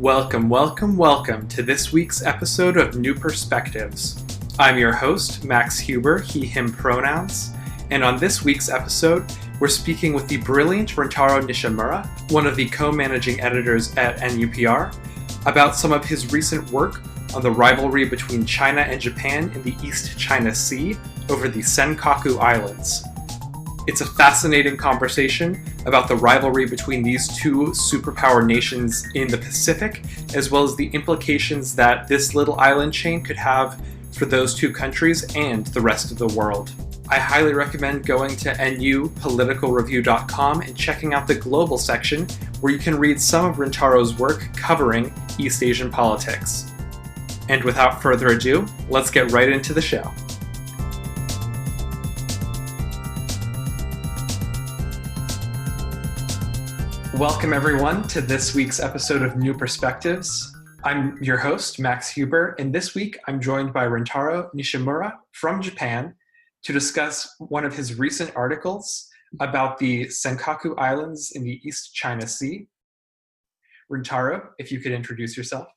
Welcome, welcome, welcome to this week's episode of New Perspectives. I'm your host, Max Huber, he, him pronouns, and on this week's episode, we're speaking with the brilliant Rentaro Nishimura, one of the co managing editors at NUPR, about some of his recent work on the rivalry between China and Japan in the East China Sea over the Senkaku Islands. It's a fascinating conversation about the rivalry between these two superpower nations in the Pacific, as well as the implications that this little island chain could have for those two countries and the rest of the world. I highly recommend going to nupoliticalreview.com and checking out the global section where you can read some of Rentaro's work covering East Asian politics. And without further ado, let's get right into the show. Welcome, everyone, to this week's episode of New Perspectives. I'm your host, Max Huber, and this week I'm joined by Rentaro Nishimura from Japan to discuss one of his recent articles about the Senkaku Islands in the East China Sea. Rentaro, if you could introduce yourself.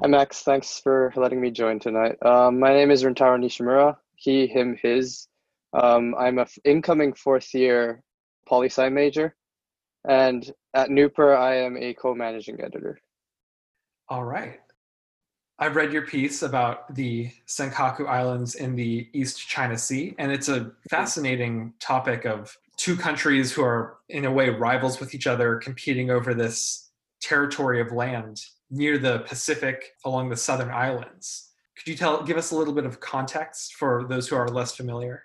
Hi, Max. Thanks for letting me join tonight. Um, my name is Rentaro Nishimura. He, him, his. Um, I'm an f- incoming fourth year poli sci major, and at NUPR, I am a co managing editor. All right. I've read your piece about the Senkaku Islands in the East China Sea, and it's a fascinating topic of two countries who are, in a way, rivals with each other, competing over this territory of land near the Pacific along the southern islands. Could you tell, give us a little bit of context for those who are less familiar?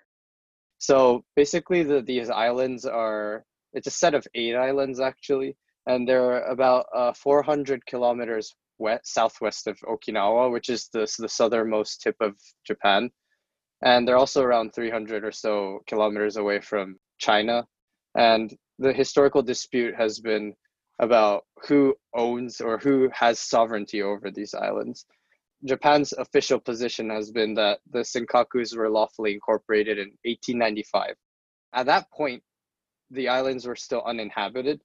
So basically, the, these islands are it's a set of eight islands actually, and they're about uh, 400 kilometers west southwest of Okinawa, which is the the southernmost tip of Japan, and they're also around 300 or so kilometers away from China. And the historical dispute has been about who owns or who has sovereignty over these islands. Japan's official position has been that the Senkakus were lawfully incorporated in 1895. At that point, the islands were still uninhabited.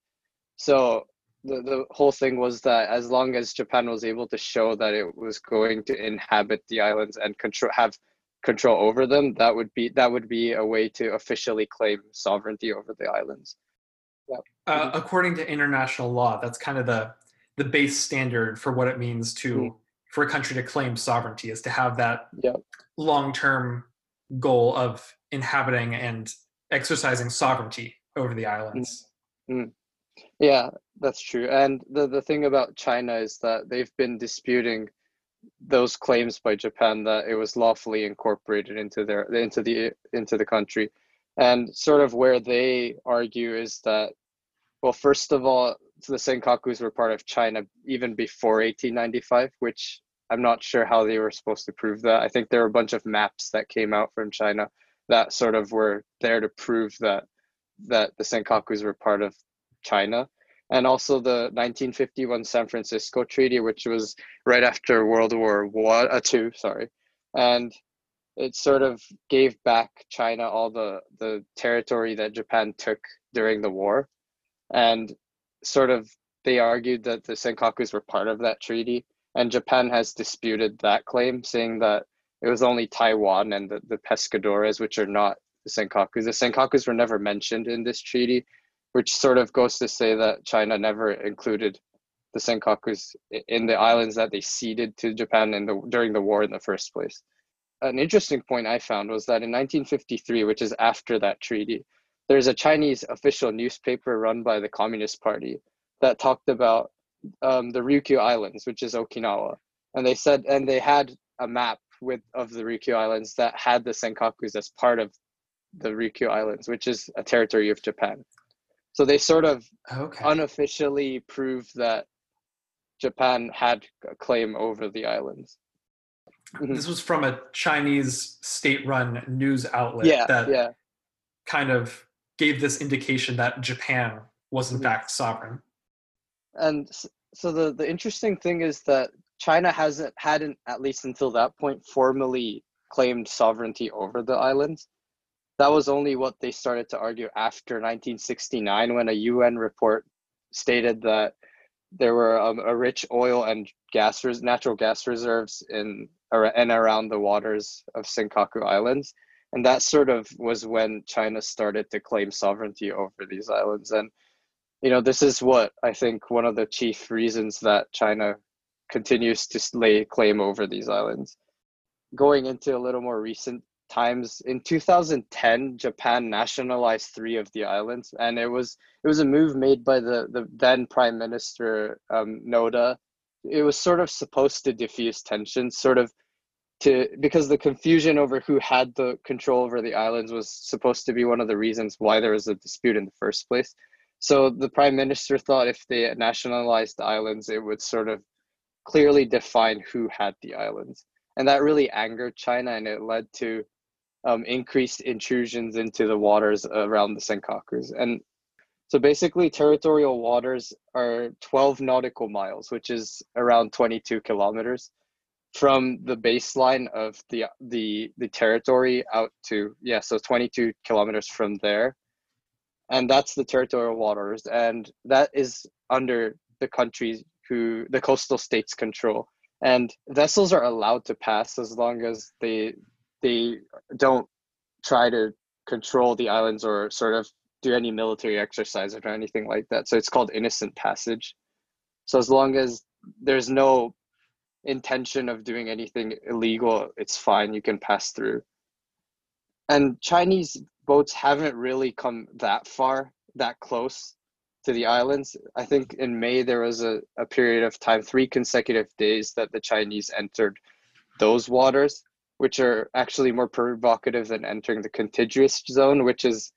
So the, the whole thing was that as long as Japan was able to show that it was going to inhabit the islands and control have control over them, that would be that would be a way to officially claim sovereignty over the islands. Yeah. Uh, according to international law, that's kind of the the base standard for what it means to mm. for a country to claim sovereignty is to have that yeah. long term goal of inhabiting and exercising sovereignty over the islands. Mm. Yeah, that's true. And the, the thing about China is that they've been disputing those claims by Japan that it was lawfully incorporated into their into the into the country. And sort of where they argue is that well, first of all, the Senkakus were part of China even before 1895, which I'm not sure how they were supposed to prove that. I think there were a bunch of maps that came out from China that sort of were there to prove that that the Senkakus were part of China. And also the 1951 San Francisco Treaty, which was right after World War One, uh, two, sorry, and it sort of gave back China all the the territory that Japan took during the war, and sort of they argued that the Senkakus were part of that treaty, and Japan has disputed that claim, saying that it was only Taiwan and the, the Pescadores, which are not the Senkakus. The Senkakus were never mentioned in this treaty, which sort of goes to say that China never included the Senkakus in the islands that they ceded to Japan in the, during the war in the first place. An interesting point I found was that in 1953, which is after that treaty, there's a Chinese official newspaper run by the Communist Party that talked about um, the Ryukyu Islands, which is Okinawa, and they said, and they had a map with of the Ryukyu Islands that had the Senkakus as part of the Ryukyu Islands, which is a territory of Japan. So they sort of okay. unofficially proved that Japan had a claim over the islands. Mm-hmm. This was from a Chinese state-run news outlet yeah, that yeah. kind of gave this indication that Japan was in mm-hmm. fact sovereign. And so the the interesting thing is that China hasn't hadn't at least until that point formally claimed sovereignty over the islands that was only what they started to argue after 1969 when a UN report stated that there were um, a rich oil and gas res- natural gas reserves in and around the waters of Senkaku Islands, and that sort of was when China started to claim sovereignty over these islands. And you know, this is what I think one of the chief reasons that China continues to lay claim over these islands. Going into a little more recent times in 2010 japan nationalized three of the islands and it was it was a move made by the the then prime minister um, noda. It was sort of supposed to diffuse tensions sort of to because the confusion over who had the control over the islands was supposed to be one of the reasons why there was a dispute in the first place. So the prime minister thought if they nationalized the islands it would sort of clearly define who had the islands. And that really angered china and it led to um, increased intrusions into the waters around the Senkakus. And so basically, territorial waters are 12 nautical miles, which is around 22 kilometers from the baseline of the the the territory out to yeah so 22 kilometers from there. And that's the territorial waters. And that is under the countries who the coastal states control. And vessels are allowed to pass as long as they they don't try to control the islands or sort of do any military exercise or anything like that. So it's called innocent passage. So as long as there's no intention of doing anything illegal, it's fine. You can pass through. And Chinese boats haven't really come that far, that close to the islands. I think in May there was a, a period of time, three consecutive days, that the Chinese entered those waters which are actually more provocative than entering the contiguous zone, which is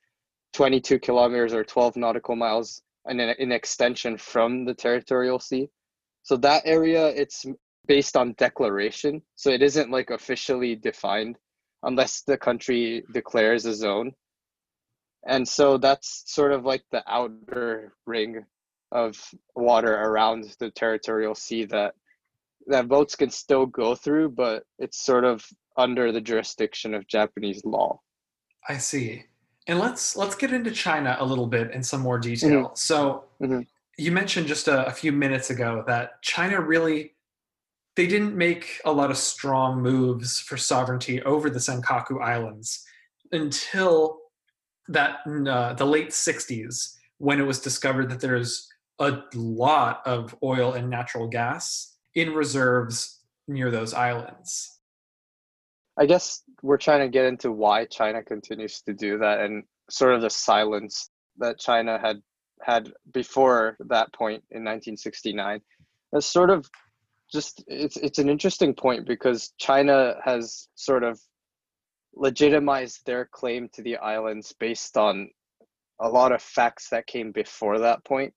22 kilometers or 12 nautical miles an, an extension from the territorial sea. So that area, it's based on declaration. So it isn't like officially defined unless the country declares a zone. And so that's sort of like the outer ring of water around the territorial sea that that boats can still go through, but it's sort of under the jurisdiction of Japanese law. I see. And let's let's get into China a little bit in some more detail. Mm-hmm. So mm-hmm. you mentioned just a, a few minutes ago that China really they didn't make a lot of strong moves for sovereignty over the Senkaku Islands until that uh, the late 60s when it was discovered that there's a lot of oil and natural gas in reserves near those islands. I guess we're trying to get into why China continues to do that and sort of the silence that China had had before that point in 1969. It's sort of just it's it's an interesting point because China has sort of legitimized their claim to the islands based on a lot of facts that came before that point.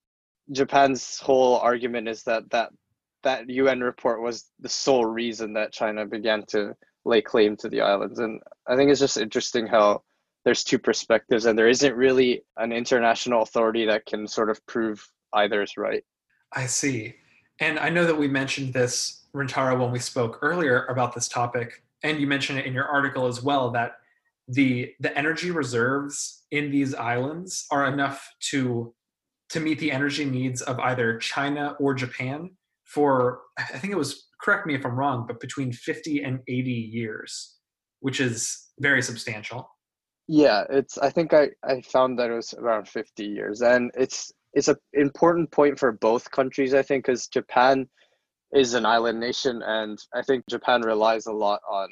Japan's whole argument is that that that UN report was the sole reason that China began to lay claim to the islands. And I think it's just interesting how there's two perspectives and there isn't really an international authority that can sort of prove either is right. I see. And I know that we mentioned this, Rintaro, when we spoke earlier about this topic, and you mentioned it in your article as well, that the the energy reserves in these islands are enough to to meet the energy needs of either China or Japan for I think it was correct me if I'm wrong, but between 50 and 80 years, which is very substantial. Yeah, it's I think I, I found that it was around 50 years. And it's it's an important point for both countries, I think, because Japan is an island nation and I think Japan relies a lot on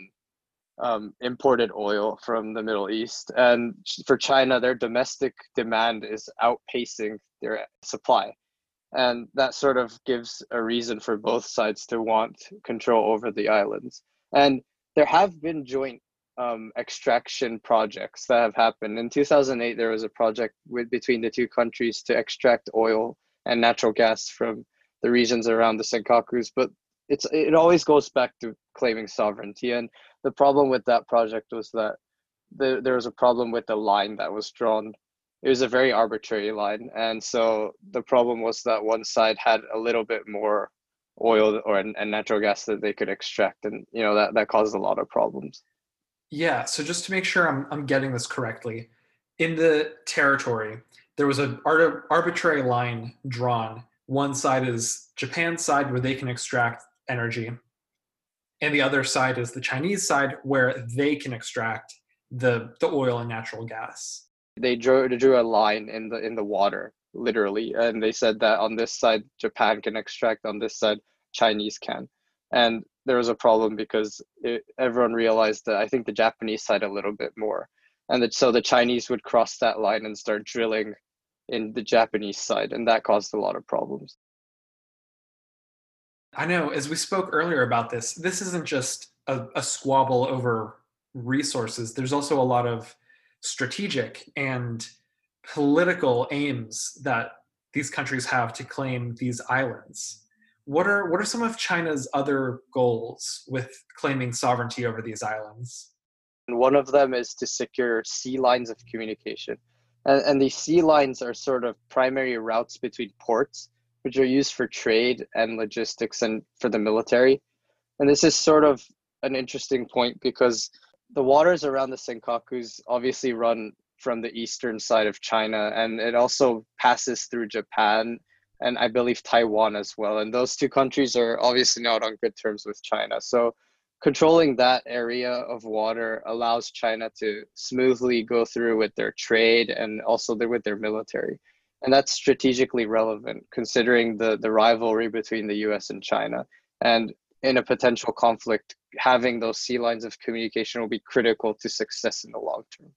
um, imported oil from the Middle East. And for China, their domestic demand is outpacing their supply and that sort of gives a reason for both sides to want control over the islands. And there have been joint um, extraction projects that have happened. In 2008 there was a project with between the two countries to extract oil and natural gas from the regions around the senkakus but it's it always goes back to claiming sovereignty. And the problem with that project was that the, there was a problem with the line that was drawn it was a very arbitrary line and so the problem was that one side had a little bit more oil or and natural gas that they could extract and you know that that caused a lot of problems yeah so just to make sure i'm, I'm getting this correctly in the territory there was an arbitrary line drawn one side is Japan's side where they can extract energy, and the other side is the Chinese side where they can extract the the oil and natural gas. They drew drew a line in the in the water, literally, and they said that on this side Japan can extract, on this side Chinese can, and there was a problem because it, everyone realized that I think the Japanese side a little bit more, and that so the Chinese would cross that line and start drilling in the Japanese side, and that caused a lot of problems. I know, as we spoke earlier about this, this isn't just a, a squabble over resources. There's also a lot of strategic and political aims that these countries have to claim these islands. What are what are some of China's other goals with claiming sovereignty over these islands? And one of them is to secure sea lines of communication. And, and these sea lines are sort of primary routes between ports, which are used for trade and logistics and for the military. And this is sort of an interesting point because the waters around the Senkakus obviously run from the eastern side of China, and it also passes through Japan and I believe Taiwan as well. And those two countries are obviously not on good terms with China. So controlling that area of water allows China to smoothly go through with their trade and also with their military. And that's strategically relevant considering the, the rivalry between the US and China. And in a potential conflict, having those sea lines of communication will be critical to success in the long term.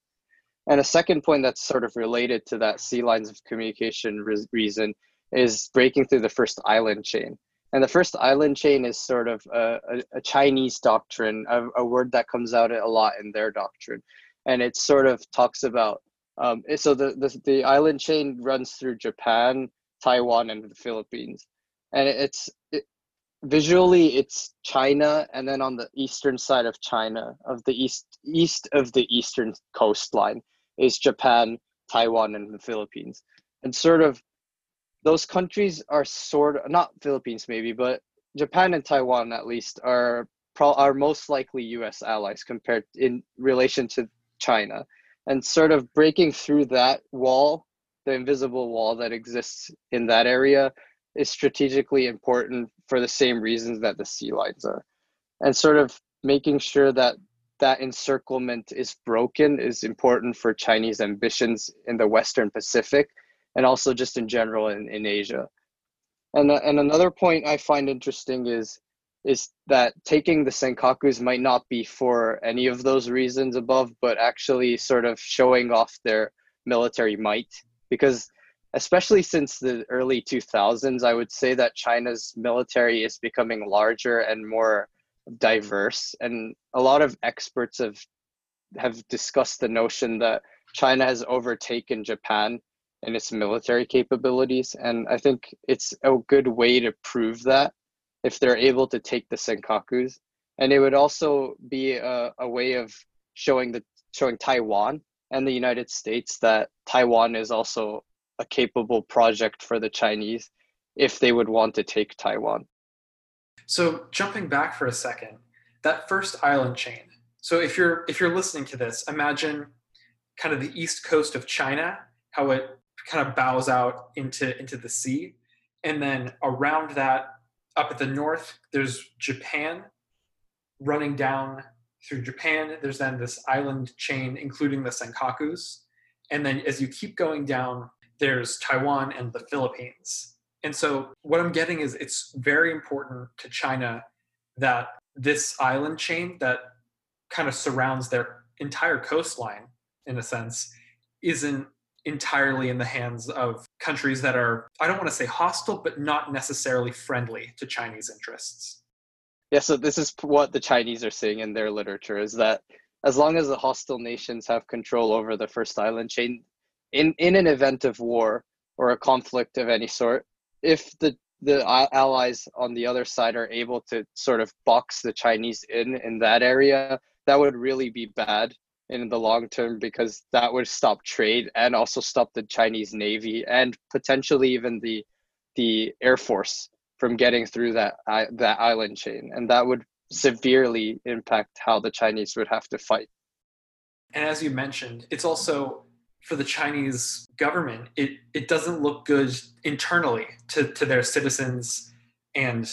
And a second point that's sort of related to that sea lines of communication re- reason is breaking through the first island chain. And the first island chain is sort of a, a, a Chinese doctrine, a, a, word that comes out a lot in their doctrine. And it sort of talks about, um, so the, the, the island chain runs through Japan, Taiwan, and the Philippines. And it's, it, visually it's China, and then on the eastern side of China, of the east east of the eastern coastline, is Japan, Taiwan, and the Philippines. And sort of those countries are sort of not Philippines maybe, but Japan and Taiwan at least are pro, are most likely U.S. allies compared in relation to China, and sort of breaking through that wall, the invisible wall that exists in that area, is strategically important for the same reasons that the sea lines are, and sort of making sure that that encirclement is broken is important for Chinese ambitions in the Western Pacific and also just in general in, in Asia. And, uh, and another point I find interesting is is that taking the senkakus might not be for any of those reasons above, but actually sort of showing off their military might. Because especially since the early 2000s, I would say that China's military is becoming larger and more diverse. And a lot of experts have have discussed the notion that China has overtaken Japan in its military capabilities. And I think it's a good way to prove that if they're able to take the Senkakus. And it would also be a, a way of showing the showing Taiwan and the United States that Taiwan is also a capable project for the Chinese if they would want to take Taiwan. So jumping back for a second, that first island chain. So if you're if you're listening to this, imagine kind of the east coast of China, how it kind of bows out into into the sea and then around that up at the north there's japan running down through japan there's then this island chain including the senkakus and then as you keep going down there's taiwan and the philippines and so what i'm getting is it's very important to china that this island chain that kind of surrounds their entire coastline in a sense isn't entirely in the hands of countries that are, I don't want to say hostile, but not necessarily friendly to Chinese interests. Yeah, so this is what the Chinese are saying in their literature is that as long as the hostile nations have control over the first island chain, in, in an event of war or a conflict of any sort, if the the allies on the other side are able to sort of box the Chinese in in that area, that would really be bad in the long term because that would stop trade and also stop the Chinese Navy and potentially even the the Air Force from getting through that that island chain, and that would severely impact how the Chinese would have to fight. And as you mentioned, it's also for the Chinese government, it, it doesn't look good internally to, to their citizens and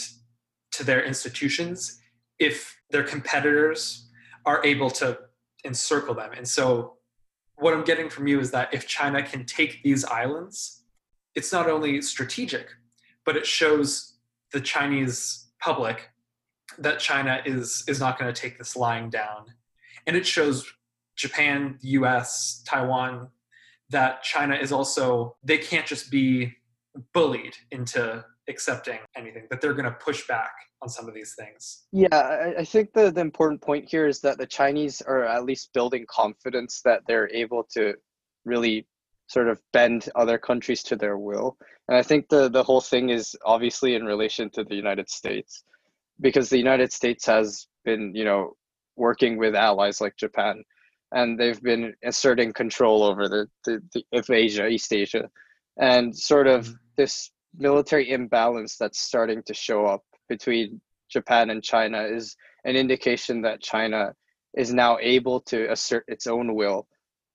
to their institutions if their competitors are able to encircle them. And so, what I'm getting from you is that if China can take these islands, it's not only strategic, but it shows the Chinese public that China is is not going to take this lying down, and it shows Japan, U.S., Taiwan that China is also they can't just be bullied into accepting anything that they're going to push back on some of these things. Yeah I, think the, the important point here is that the chinese are at least building confidence that they're able to really sort of bend other countries to their will. And i think the, the whole thing is obviously in relation to the united states because the united states has been you know working with allies like japan and they've been asserting control over the, the, the of asia east asia. And sort of mm-hmm. this military imbalance that's starting to show up between Japan and China is an indication that China is now able to assert its own will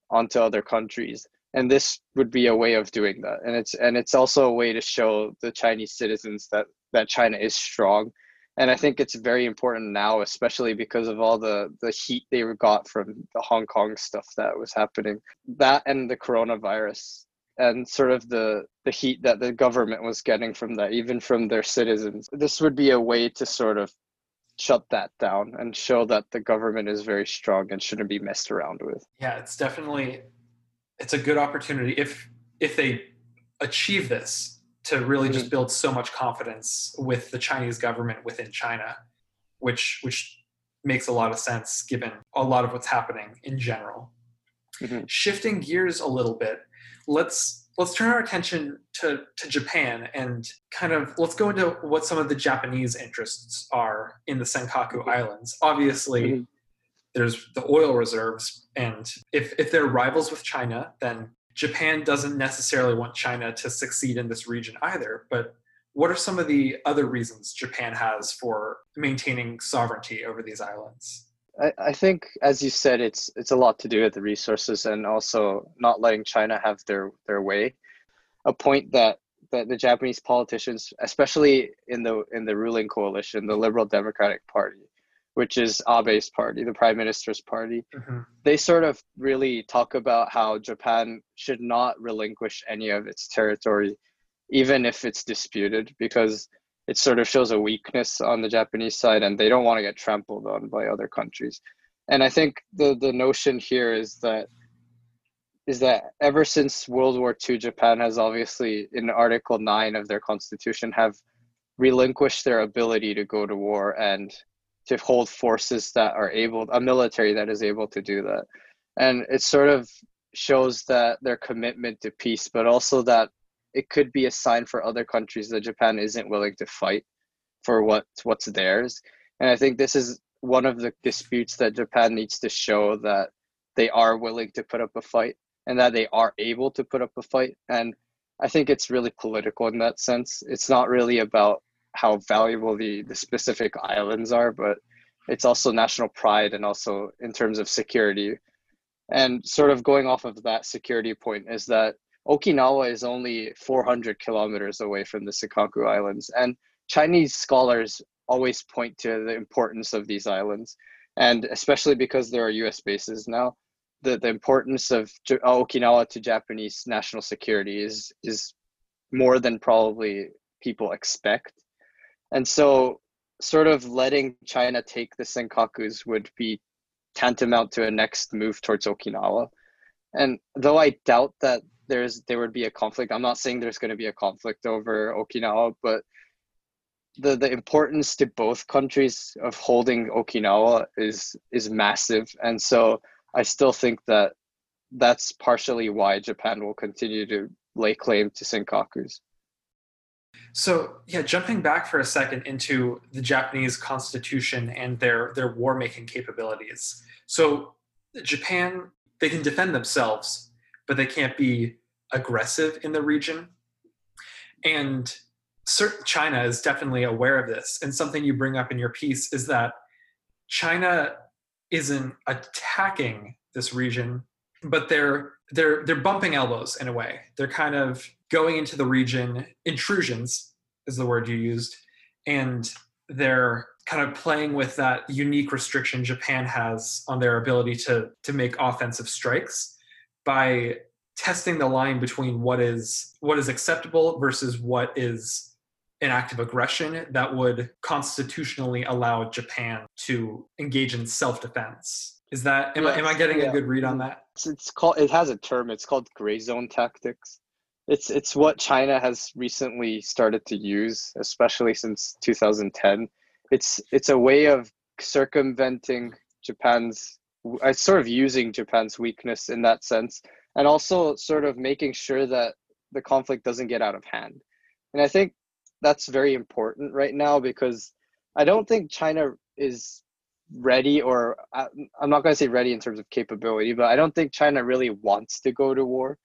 onto other countries. And this would be a way of doing that. And it's and it's also a way to show the chinese citizens that that china is strong and i think it's very important now especially because of all the the heat they got from the hong kong stuff that was happening. That and the coronavirus and sort of the the heat that the government was getting from that even from their citizens. This would be a way to sort of shut that down and show that the government is very strong and shouldn't be messed around with. Yeah it's definitely it's a good opportunity if if they achieve this to really mm-hmm. just build so much confidence with the chinese government within china which which makes a lot of sense given a lot of what's happening in general mm-hmm. shifting gears a little bit let's let's turn our attention to, to Japan and kind of let's go into what some of the Japanese interests are in the Senkaku Islands. Obviously, mm-hmm. there's the oil reserves, and if, if they're rivals with China, then Japan doesn't necessarily want China to succeed in this region either. But what are some of the other reasons Japan has for maintaining sovereignty over these islands? I, think, as you said, it's it's a lot to do with the resources and also not letting China have their their way. A point that that the Japanese politicians, especially in the in the ruling coalition, the Liberal Democratic Party, which is Abe's party, the Prime Minister's party, mm-hmm. they sort of really talk about how Japan should not relinquish any of its territory, even if it's disputed, because it sort of shows a weakness on the Japanese side, and they don't want to get trampled on by other countries. And I think the the notion here is that is that ever since World War II, Japan has obviously, in Article Nine of their constitution, have relinquished their ability to go to war and to hold forces that are able, a military that is able to do that. And it sort of shows that their commitment to peace, but also that it could be a sign for other countries that Japan isn't willing to fight for what what's theirs. And I think this is one of the disputes that Japan needs to show that they are willing to put up a fight and that they are able to put up a fight. And I think it's really political in that sense. It's not really about how valuable the, the specific islands are, but it's also national pride and also in terms of security. And sort of going off of that security point is that Okinawa is only 400 kilometers away from the Senkaku Islands, and Chinese scholars always point to the importance of these islands, and especially because there are U.S. bases now, the, the importance of uh, Okinawa to Japanese national security is is more than probably people expect, and so sort of letting China take the Senkakus would be tantamount to a next move towards Okinawa. And though I doubt that there's there would be a conflict. I'm not saying there's going to be a conflict over Okinawa, but the the importance to both countries of holding Okinawa is is massive, and so I still think that that's partially why Japan will continue to lay claim to Senkakus. So yeah, jumping back for a second into the Japanese constitution and their their war making capabilities. So Japan they can defend themselves, but they can't be aggressive in the region. And certain China is definitely aware of this. And something you bring up in your piece is that China isn't attacking this region, but they're they're they're bumping elbows in a way. They're kind of going into the region. Intrusions is the word you used, and they're kind of playing with that unique restriction Japan has on their ability to to make offensive strikes by testing the line between what is what is acceptable versus what is an act of aggression that would constitutionally allow Japan to engage in self-defense. Is that am, yes, I, am I getting yeah. a good read on that? It's, it's called it has a term. It's called gray zone tactics. It's it's what China has recently started to use, especially since 2010. It's it's a way of circumventing Japan's uh, sort of using Japan's weakness in that sense, and also sort of making sure that the conflict doesn't get out of hand. And I think that's very important right now because I don't think China is ready or uh, I'm not going to say ready in terms of capability, but I don't think China really wants to go to war.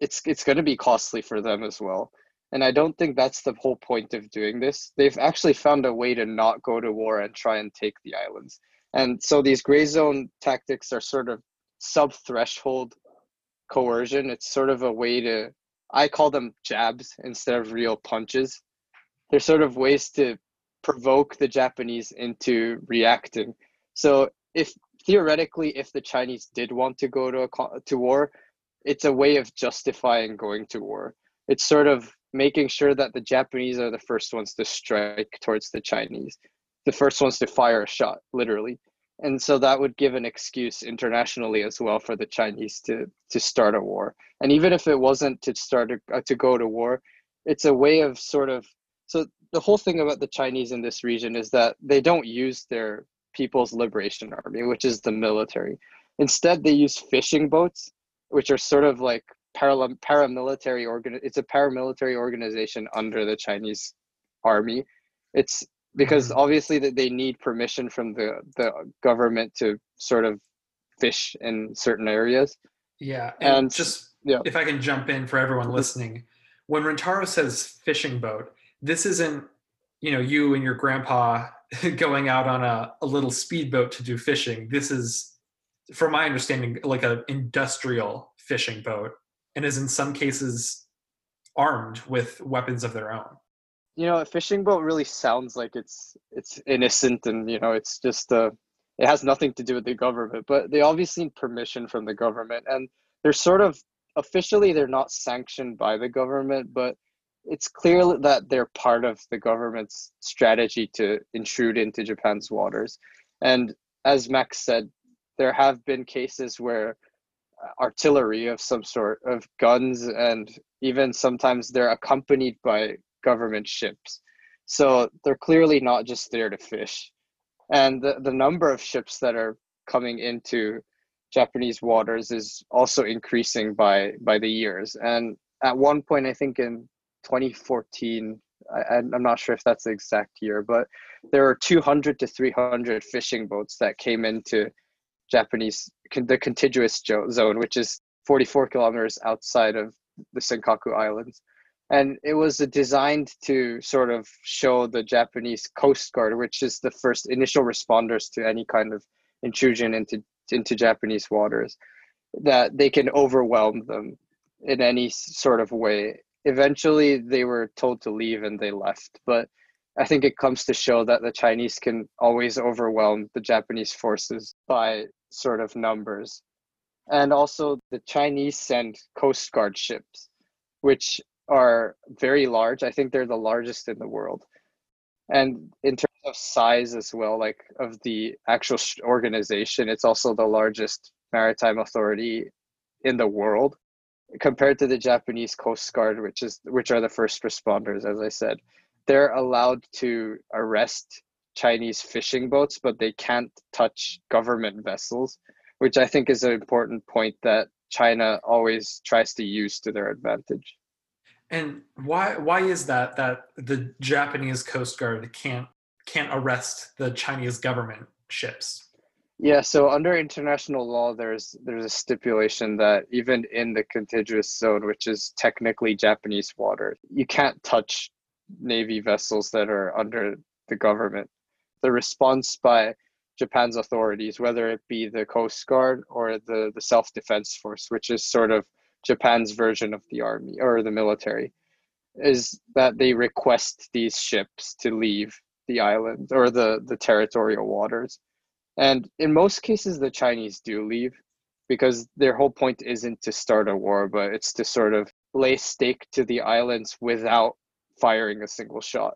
It's it's going to be costly for them as well. And I don't think that's the whole point of doing this. They've actually found a way to not go to war and try and take the islands. And so these gray zone tactics are sort of sub threshold coercion. It's sort of a way to, I call them jabs instead of real punches. They're sort of ways to provoke the Japanese into reacting. So if theoretically, if the Chinese did want to go to a, to war, it's a way of justifying going to war. It's sort of making sure that the Japanese are the first ones to strike towards the Chinese, the first ones to fire a shot, literally. And so that would give an excuse internationally as well for the Chinese to to start a war. And even if it wasn't to start a, to go to war, it's a way of sort of so the whole thing about the Chinese in this region is that they don't use their People's Liberation Army, which is the military. Instead, they use fishing boats, which are sort of like para- paramilitary organ. It's a paramilitary organization under the Chinese army. It's because mm-hmm. obviously that they need permission from the the government to sort of fish in certain areas. Yeah, and, and just yeah. if I can jump in for everyone listening, when Rentaro says fishing boat, this isn't you know you and your grandpa going out on a, a little speedboat to do fishing. This is, from my understanding, like an industrial fishing boat, and is in some cases armed with weapons of their own you know, a fishing boat really sounds like it's it's innocent and you know it's just uh, it has nothing to do with the government. But they obviously need permission from the government, and they're sort of officially they're not sanctioned by the government, but it's clear that they're part of the government's strategy to intrude into Japan's waters. And as Max said, there have been cases where artillery of some sort of guns and even sometimes they're accompanied by government ships. So they're clearly not just there to fish. And the, the number of ships that are coming into Japanese waters is also increasing by by the years. And at one point, I think in 2014, I, I'm not sure if that's the exact year, but there are 200 to 300 fishing boats that came into Japanese the contiguous zone, which is 44 kilometers outside of the Senkaku Islands and it was designed to sort of show the Japanese Coast Guard, which is the first initial responders to any kind of intrusion into into Japanese waters, that they can overwhelm them in any sort of way. Eventually, they were told to leave and they left, but I think it comes to show that the Chinese can always overwhelm the Japanese forces by sort of numbers. And also, the Chinese send Coast Guard ships, which are very large. I think they're the largest in the world. And in terms of size as well, like of the actual organization, it's also the largest maritime authority in the world compared to the Japanese Coast Guard, which is which are the first responders, as I said. They're allowed to arrest Chinese fishing boats, but they can't touch government vessels, which I think is an important point that China always tries to use to their advantage. And why why is that that the Japanese Coast Guard can't can't arrest the Chinese government ships? Yeah, so under international law, there's there's a stipulation that even in the contiguous zone, which is technically Japanese water, you can't touch navy vessels that are under the government. The response by Japan's authorities, whether it be the Coast Guard or the, the Self Defense Force, which is sort of Japan's version of the army or the military, is that they request these ships to leave the island or the, the territorial waters. And in most cases, the Chinese do leave because their whole point isn't to start a war, but it's to sort of lay stake to the islands without firing a single shot.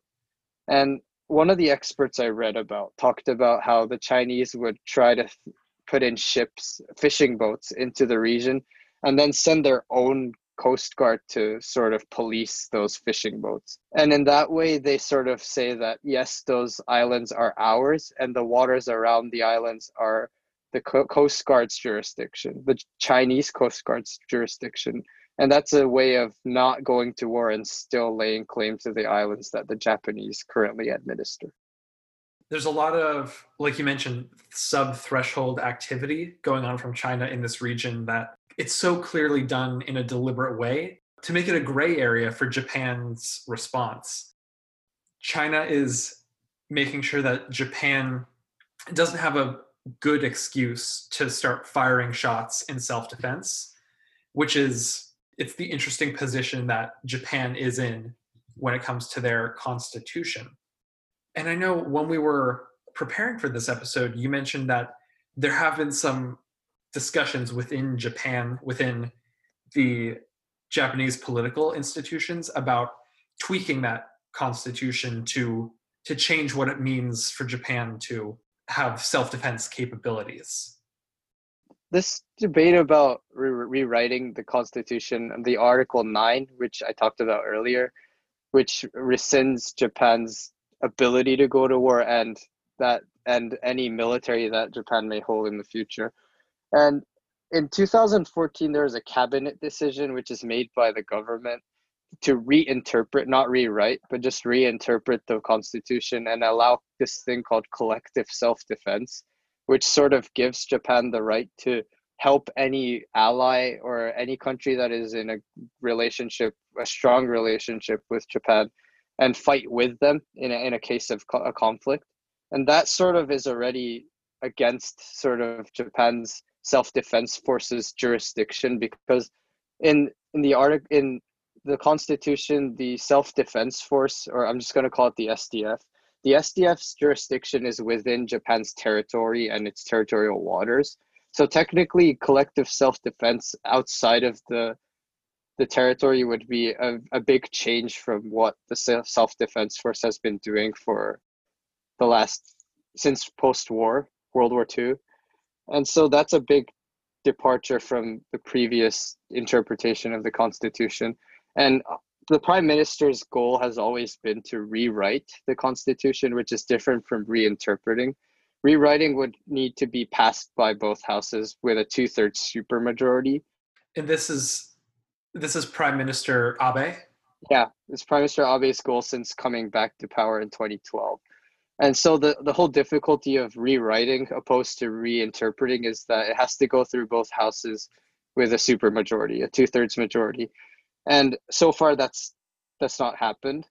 And one of the experts I read about talked about how the Chinese would try to put in ships, fishing boats into the region, and then send their own coast guard to sort of police those fishing boats. And in that way, they sort of say that yes, those islands are ours, and the waters around the islands are the Coast Guard's jurisdiction, the Chinese Coast Guard's jurisdiction. And that's a way of not going to war and still laying claim to the islands that the Japanese currently administer. There's a lot of, like you mentioned, sub threshold activity going on from China in this region that it's so clearly done in a deliberate way to make it a gray area for Japan's response. China is making sure that Japan doesn't have a good excuse to start firing shots in self-defense which is it's the interesting position that japan is in when it comes to their constitution and i know when we were preparing for this episode you mentioned that there have been some discussions within japan within the japanese political institutions about tweaking that constitution to to change what it means for japan to have self-defense capabilities. This debate about re- rewriting the constitution the article 9 which i talked about earlier which rescinds japan's ability to go to war and that and any military that japan may hold in the future and in 2014 there was a cabinet decision which is made by the government to reinterpret, not rewrite, but just reinterpret the Constitution and allow this thing called collective self defense, which sort of gives Japan the right to help any ally or any country that is in a relationship, a strong relationship with Japan, and fight with them in a, in a case of co- a conflict. And that sort of is already against sort of Japan's self defense forces jurisdiction because in in the article in the Constitution, the Self Defense Force, or I'm just going to call it the SDF, the SDF's jurisdiction is within Japan's territory and its territorial waters. So technically, collective self defense outside of the the territory would be a, a big change from what the self defense force has been doing for the last since post war, World War II. And so that's a big departure from the previous interpretation of the Constitution. And uh, the prime minister's goal has always been to rewrite the constitution, which is different from reinterpreting. Rewriting would need to be passed by both houses with a two-thirds supermajority. And this is this is Prime Minister Abe. Yeah, it's Prime Minister Abe's goal since coming back to power in 2012. And so the, the whole difficulty of rewriting opposed to reinterpreting is that it has to go through both houses with a supermajority, a two-thirds majority and so far that's that's not happened.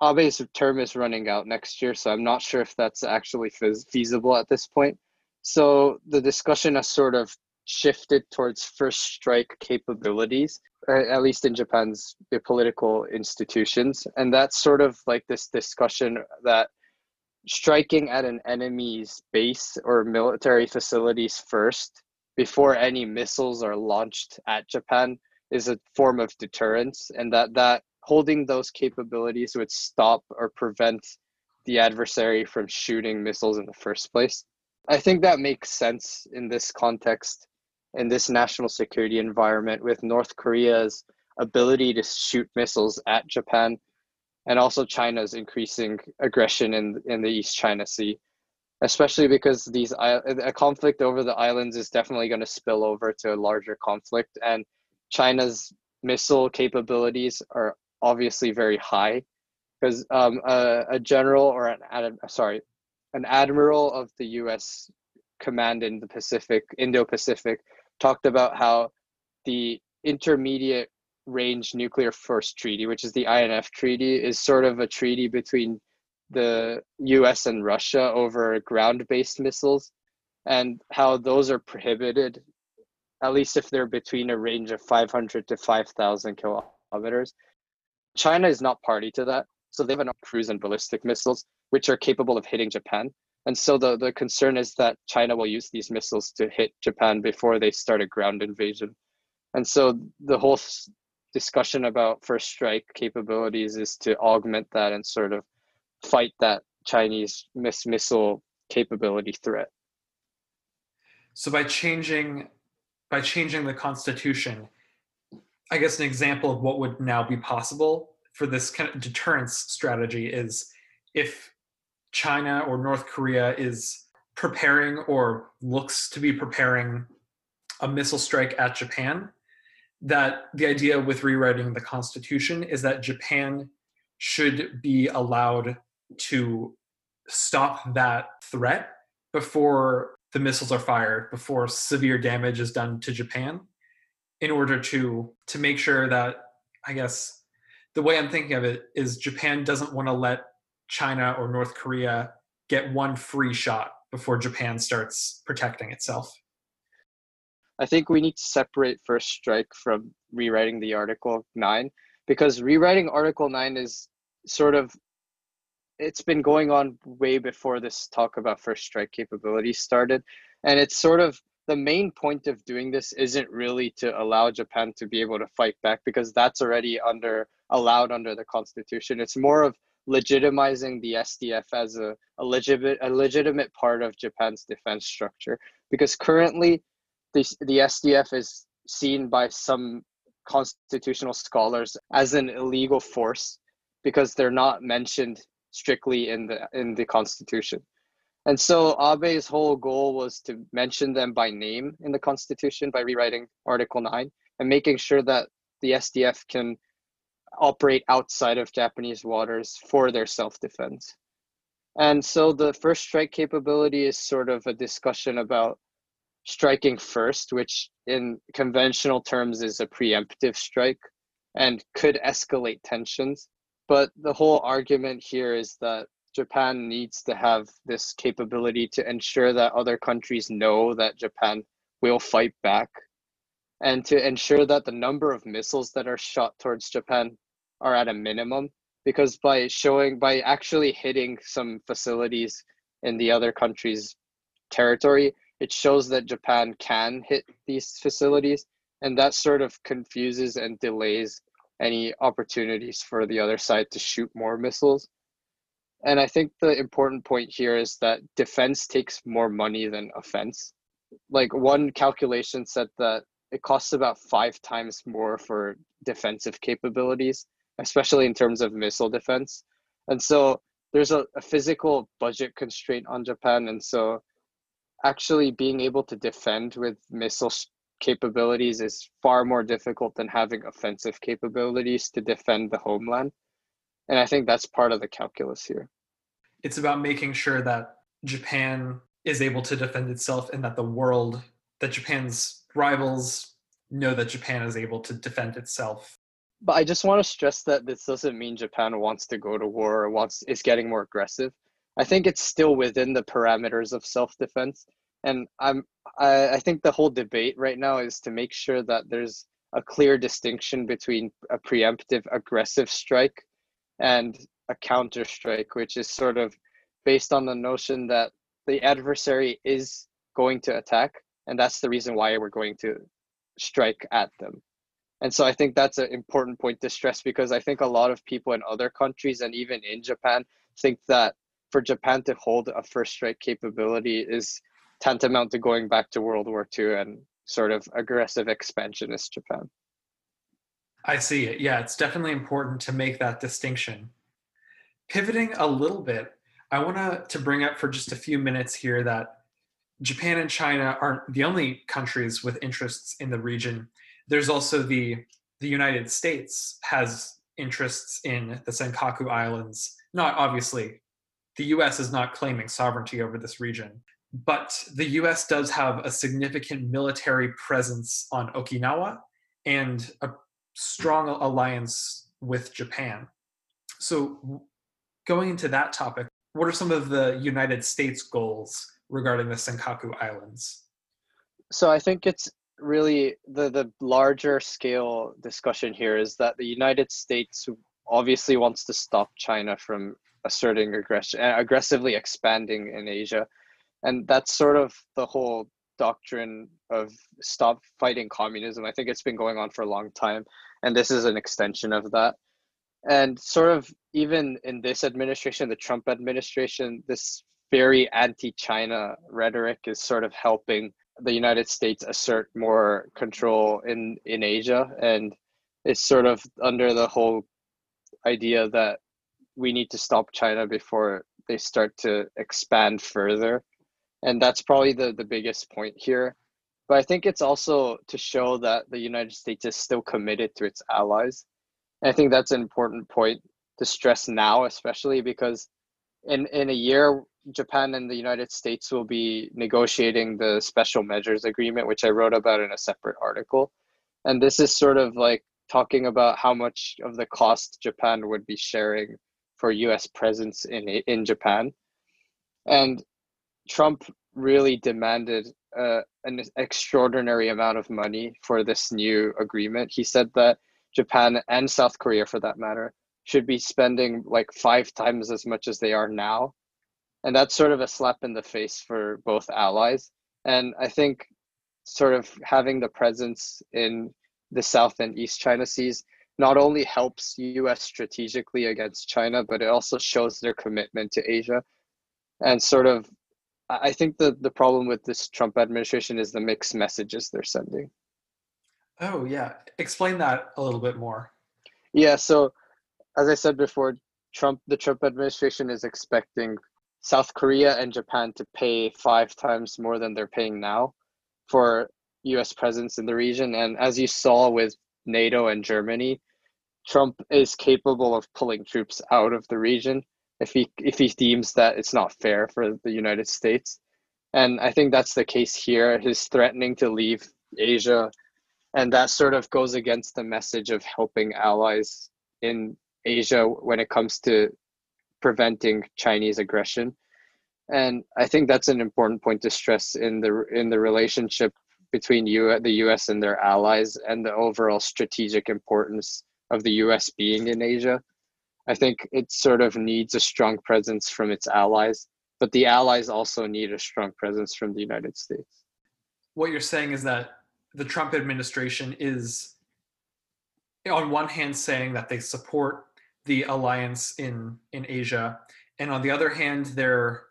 Abe's term is running out next year, so I'm not sure if that's actually feasible at this point. So the discussion has sort of shifted towards first strike capabilities, at least in Japan's political institutions, and that's sort of like this discussion that striking at an enemy's base or military facilities first before any missiles are launched at Japan is a form of deterrence and that that holding those capabilities would stop or prevent the adversary from shooting missiles in the first place. I think that makes sense in this context, in this national security environment, with North Korea's ability to shoot missiles at Japan, and also China's increasing aggression in in the East China Sea, especially because these a conflict over the islands is definitely going to spill over to a larger conflict, and China's missile capabilities are obviously very high because um, a, a, general or an ad, sorry an admiral of the U.S. command in the Pacific Indo-Pacific talked about how the intermediate range nuclear force treaty which is the INF treaty is sort of a treaty between the US and Russia over ground based missiles and how those are prohibited, at least if they're between a range of 500 to 5,000 kilometers. China is not party to that. So they have enough cruise and ballistic missiles, which are capable of hitting Japan. And so the, the concern is that China will use these missiles to hit Japan before they start a ground invasion. And so the whole discussion about first strike capabilities is to augment that and sort of fight that Chinese miss missile capability threat. So by changing by changing the constitution, I guess an example of what would now be possible for this kind of deterrence strategy is if China or North Korea is preparing or looks to be preparing a missile strike at Japan, that the idea with rewriting the constitution is that Japan should be allowed to stop that threat before the missiles are fired, before severe damage is done to Japan, in order to to make sure that I guess the way I'm thinking of it is Japan doesn't want to let China or North Korea get one free shot before Japan starts protecting itself. I think we need to separate first strike from rewriting the Article 9 because rewriting Article 9 is sort of it's been going on way before this talk about first strike capabilities started and it's sort of the main point of doing this isn't really to allow Japan to be able to fight back because that's already under allowed under the constitution. It's more of legitimizing the SDF as a, a legitimate a legitimate part of Japan's defense structure because currently the, the SDF is seen by some constitutional scholars as an illegal force because they're not mentioned strictly in the in the constitution. And so Abe's whole goal was to mention them by name in the constitution by rewriting Article 9 and making sure that the SDF can operate outside of Japanese waters for their self defense. And so the first strike capability is sort of a discussion about striking first, which in conventional terms is a preemptive strike and could escalate tensions. But the whole argument here is that Japan needs to have this capability to ensure that other countries know that Japan will fight back and to ensure that the number of missiles that are shot towards Japan are at a minimum because by showing by actually hitting some facilities in the other country's territory it shows that japan can hit these facilities and that sort of confuses and delays any opportunities for the other side to shoot more missiles and i think the important point here is that defense takes more money than offense like one calculation said that it costs about five times more for defensive capabilities especially in terms of missile defense. And so there's a, a physical budget constraint on Japan. And so actually being able to defend with missile capabilities is far more difficult than having offensive capabilities to defend the homeland. And I think that's part of the calculus here. It's about making sure that Japan is able to defend itself and that the world, that Japan's rivals know that Japan is able to defend itself but I just want to stress that this doesn't mean Japan wants to go to war or wants is getting more aggressive. I think it's still within the parameters of self-defense, and I'm I, I think the whole debate right now is to make sure that there's a clear distinction between a preemptive aggressive strike and a counter strike, which is sort of based on the notion that the adversary is going to attack, and that's the reason why we're going to strike at them. And so I think that's an important point to stress because I think a lot of people in other countries and even in Japan think that for Japan to hold a first strike capability is tantamount to going back to World War II and sort of aggressive expansionist Japan. I see it. Yeah, it's definitely important to make that distinction. Pivoting a little bit, I want to bring up for just a few minutes here that Japan and China aren't the only countries with interests in the region there's also the the United States has interests in the Senkaku Islands. Not obviously, the US is not claiming sovereignty over this region, but the US does have a significant military presence on Okinawa and a strong alliance with Japan. So, going into that topic, what are some of the United States goals regarding the Senkaku Islands? So I think it's really the the larger scale discussion here is that the United States obviously wants to stop China from asserting aggression uh, aggressively expanding in Asia. And that's sort of the whole doctrine of stop fighting communism. I think it's been going on for a long time. And this is an extension of that. And sort of even in this administration, the Trump administration, this very anti China rhetoric is sort of helping the United States assert more control in, in Asia. And it's sort of under the whole idea that we need to stop China before they start to expand further. And that's probably the, the biggest point here. But I think it's also to show that the United States is still committed to its allies. And I think that's an important point to stress now, especially because in, in a year, Japan and the United States will be negotiating the special measures agreement, which I wrote about in a separate article. And this is sort of like talking about how much of the cost Japan would be sharing for US presence in in Japan. And Trump really demanded uh, an extraordinary amount of money for this new agreement. He said that Japan and South Korea, for that matter, should be spending like five times as much as they are now. And that's sort of a slap in the face for both allies. And I think sort of having the presence in the South and East China Seas not only helps US strategically against China, but it also shows their commitment to Asia. And sort of I think the, the problem with this Trump administration is the mixed messages they're sending. Oh, yeah. Explain that a little bit more. Yeah. So, as I said before, Trump, the Trump administration is expecting South Korea and Japan to pay five times more than they're paying now for US presence in the region. And as you saw with NATO and Germany, Trump is capable of pulling troops out of the region if he if he deems that it's not fair for the United States. And I think that's the case here. He's threatening to leave Asia, and that sort of goes against the message of helping allies in Asia when it comes to preventing Chinese aggression. And I think that's an important point to stress in the in the relationship between you the US and their allies and the overall strategic importance of the US being in Asia. I think it sort of needs a strong presence from its allies, but the allies also need a strong presence from the United States. What you're saying is that the Trump administration is, on one hand, saying that they support the alliance in, in Asia, and on the other hand, they're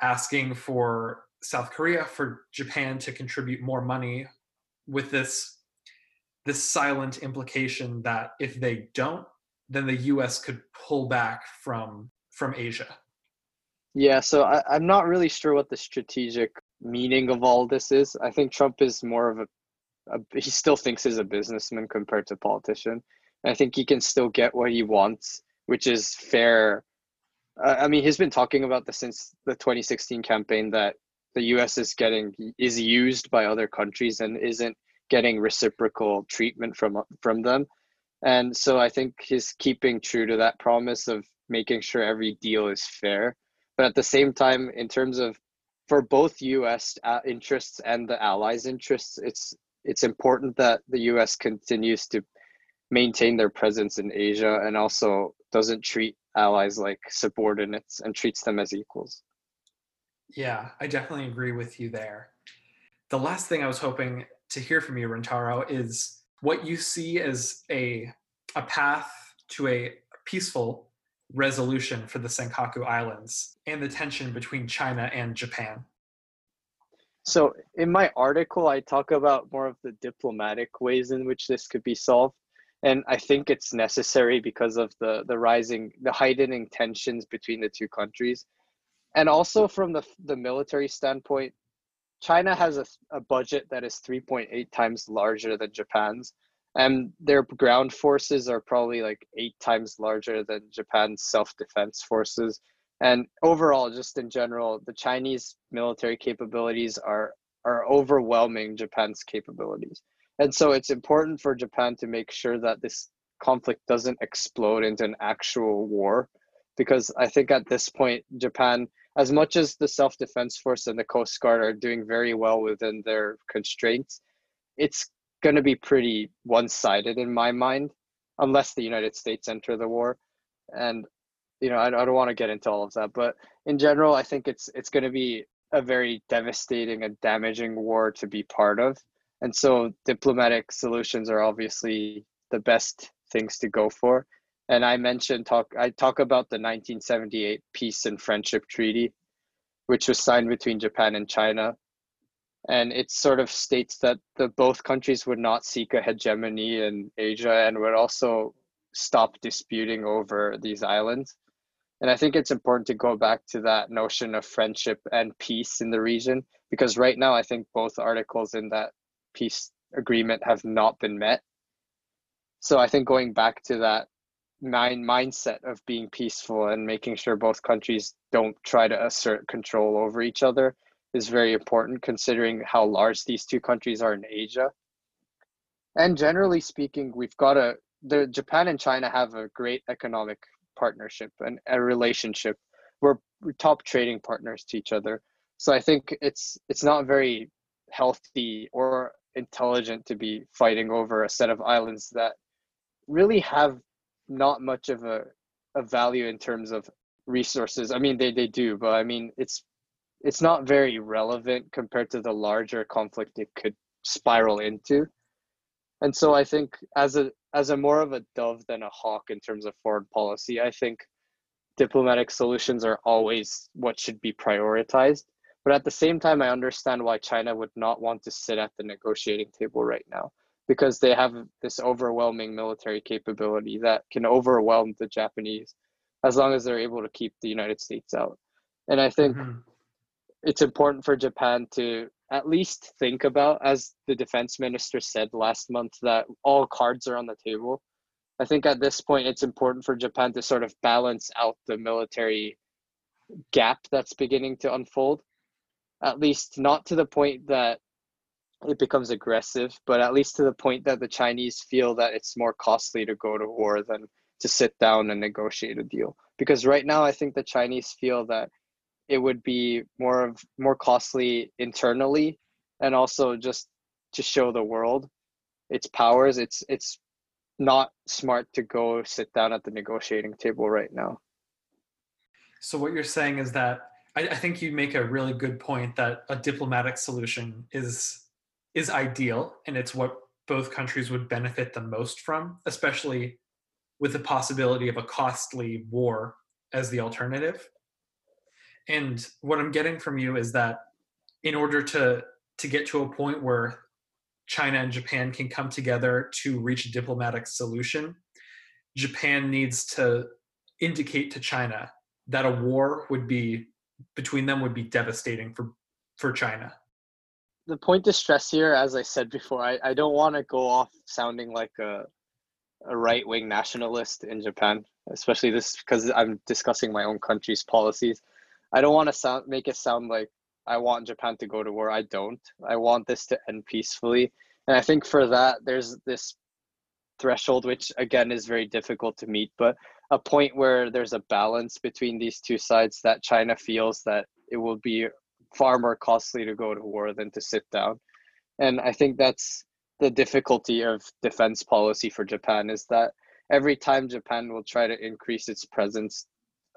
asking for South Korea, for Japan to contribute more money with this this silent implication that if they don't then the US could pull back from from Asia. Yeah, so I, I'm not really sure what the strategic meaning of all this is. I think Trump is more of a, a he still thinks he's a businessman compared to politician. And I think he can still get what he wants, which is fair. Uh, I mean, he's been talking about this since the 2016 campaign that the U.S. is getting is used by other countries and isn't getting reciprocal treatment from from them. And so I think he's keeping true to that promise of making sure every deal is fair. But at the same time, in terms of for both U.S. Uh, interests and the allies' interests, it's it's important that the U.S. continues to maintain their presence in Asia and also doesn't treat allies like subordinates and treats them as equals. Yeah, I definitely agree with you there. The last thing I was hoping to hear from you, Rintaro, is what you see as a a path to a peaceful resolution for the Senkaku Islands and the tension between China and Japan. So, in my article, I talk about more of the diplomatic ways in which this could be solved. And I think it's necessary because of the, the rising, the heightening tensions between the two countries. And also from the, the military standpoint, China has a, a budget that is 3.8 times larger than Japan's, and their ground forces are probably like eight times larger than Japan's self defense forces. And overall, just in general, the Chinese military capabilities are are overwhelming Japan's capabilities. And so it's important for Japan to make sure that this conflict doesn't explode into an actual war because I think at this point, Japan, as much as the self defense force and the Coast Guard are doing very well within their constraints, it's going to be pretty one sided in my mind, unless the United States enter the war. And you know, I, I don't want to get into all of that, but in general, I think it's it's going to be a very devastating and damaging war to be part of. And so diplomatic solutions are obviously the best things to go for. And I mentioned talk I talk about the 1978 Peace and Friendship Treaty, which was signed between Japan and China. And it sort of states that the both countries would not seek a hegemony in Asia and would also stop disputing over these islands. And I think it's important to go back to that notion of friendship and peace in the region because right now I think both articles in that peace agreement have not been met. So I think going back to that mind mindset of being peaceful and making sure both countries don't try to assert control over each other is very important considering how large these two countries are in Asia. And generally speaking, we've got a the Japan and China have a great economic partnership and a relationship. We're top trading partners to each other. So I think it's it's not very healthy or intelligent to be fighting over a set of islands that really have not much of a, a value in terms of resources. I mean they, they do, but I mean it's it's not very relevant compared to the larger conflict it could spiral into. And so I think as a as a more of a dove than a hawk in terms of foreign policy, I think diplomatic solutions are always what should be prioritized. But at the same time, I understand why China would not want to sit at the negotiating table right now because they have this overwhelming military capability that can overwhelm the Japanese as long as they're able to keep the United States out. And I think mm-hmm. it's important for Japan to at least think about, as the defense minister said last month, that all cards are on the table. I think at this point it's important for Japan to sort of balance out the military gap that's beginning to unfold. At least not to the point that it becomes aggressive, but at least to the point that the Chinese feel that it's more costly to go to war than to sit down and negotiate a deal. Because right now, I think the Chinese feel that it would be more of more costly internally and also just to show the world its powers it's it's not smart to go sit down at the negotiating table right now so what you're saying is that I, I think you make a really good point that a diplomatic solution is is ideal and it's what both countries would benefit the most from especially with the possibility of a costly war as the alternative. And what i'm getting from you is that in order to to get to a point where china and japan can come together to reach a diplomatic solution japan needs to indicate to china that a war would be between them would be devastating for for china the point to stress here as i said before i, I don't want to go off sounding like a a right wing nationalist in Japan, especially this because I'm discussing my own country's policies. I don't want to sound make it sound like I want Japan to go to war. I don't. I want this to end peacefully. And I think for that there's this threshold which again is very difficult to meet, but a point where there's a balance between these two sides that China feels that it will be far more costly to go to war than to sit down. And I think that's the difficulty of defense policy for Japan is that every time Japan will try to increase its presence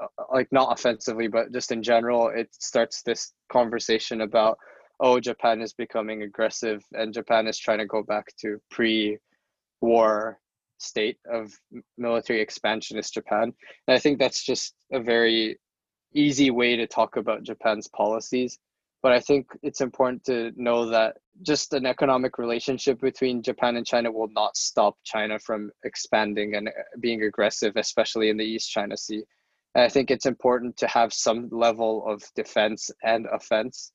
uh, like not offensively but just in general it starts this conversation about oh japan is becoming aggressive and japan is trying to go back to pre-war state of military expansionist japan and i think that's just a very easy way to talk about japan's policies but i think it's important to know that just an economic relationship between japan and china will not stop china from expanding and uh, being aggressive especially in the east china sea And I think it's important to have some level of defense and offense,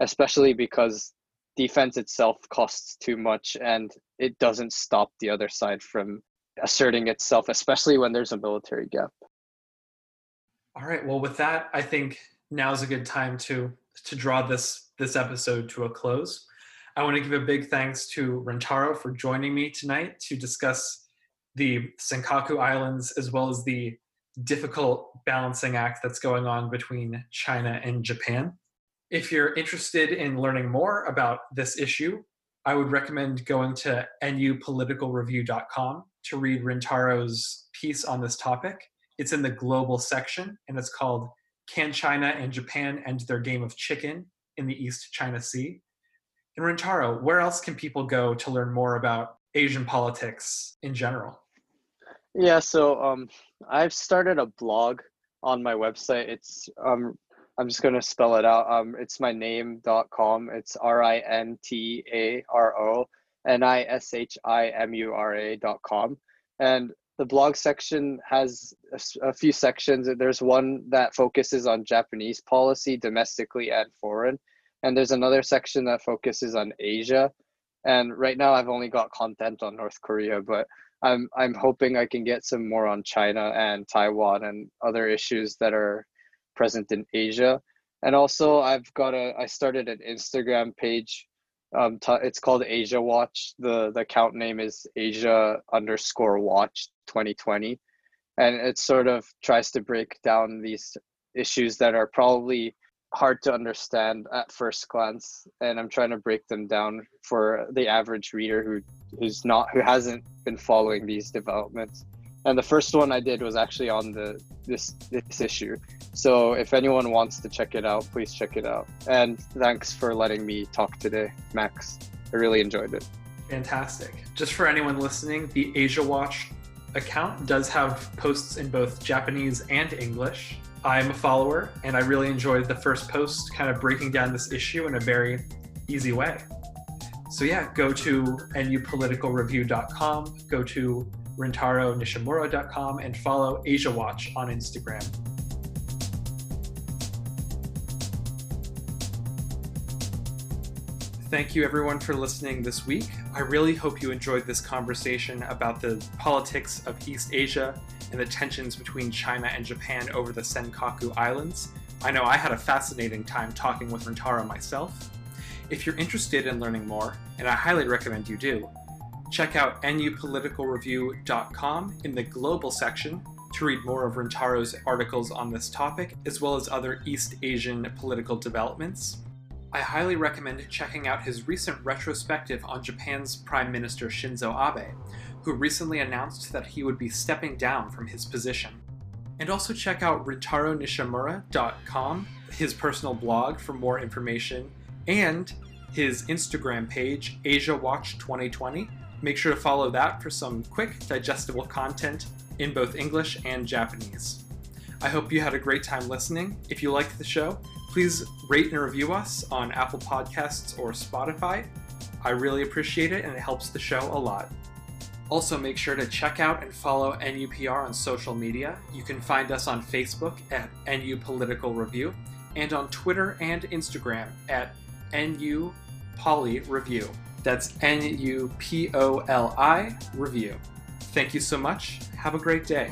especially because defense itself costs too much and it doesn't stop the other side from asserting itself, especially when there's a military gap. All right. Well, with that, I think now is a good time to to draw this this episode to a close. I want to give a big thanks to Rintaro for joining me tonight to discuss the Senkaku Islands as well as the difficult balancing act that's going on between China and Japan. If you're interested in learning more about this issue, I would recommend going to nupoliticalreview.com to read Rintaro's piece on this topic. It's in the global section and it's called Can China and Japan End Their Game of Chicken in the East China Sea? And Rintaro, where else can people go to learn more about Asian politics in general? Yeah, so um, I've started a blog on my website. It's um, I'm just gonna spell it out. Um, it's my name.com. It's R I N T A R O N I S H I M U R A dot com. And the blog section has a, a, few sections. There's one that focuses on Japanese policy, domestically and foreign. And there's another section that focuses on Asia. And right now I've only got content on North Korea, but I'm I'm hoping I can get some more on China and Taiwan and other issues that are present in Asia. And also, I've got a I started an Instagram page. Um, t- it's called Asia Watch. the The account name is Asia underscore Watch 2020, and it sort of tries to break down these issues that are probably hard to understand at first glance. And i'm trying to break them down for the average reader who who's not who hasn't been following these developments and the first one i did was actually on the this this issue. So if anyone wants to check it out please check it out. And thanks for letting me talk today max. I really enjoyed it. Fantastic. Just for anyone listening the asia watch account does have posts in both japanese and english. I'm a follower, and I really enjoyed the first post kind of breaking down this issue in a very easy way. So, yeah, go to nupoliticalreview.com, go to rintaronishimura.com, and follow Asia Watch on Instagram. Thank you, everyone, for listening this week. I really hope you enjoyed this conversation about the politics of East Asia and the tensions between China and Japan over the Senkaku Islands. I know I had a fascinating time talking with Rintaro myself. If you're interested in learning more, and I highly recommend you do, check out nupoliticalreview.com in the global section to read more of Rintaro's articles on this topic, as well as other East Asian political developments. I highly recommend checking out his recent retrospective on Japan's Prime Minister Shinzo Abe, who recently announced that he would be stepping down from his position. And also check out rintaronishimura.com, his personal blog for more information, and his Instagram page, Asia Watch 2020. Make sure to follow that for some quick, digestible content in both English and Japanese. I hope you had a great time listening. If you liked the show, please rate and review us on Apple Podcasts or Spotify. I really appreciate it and it helps the show a lot. Also, make sure to check out and follow NUPR on social media. You can find us on Facebook at NU Political Review and on Twitter and Instagram at NU Poli Review. That's N U P O L I Review. Thank you so much. Have a great day.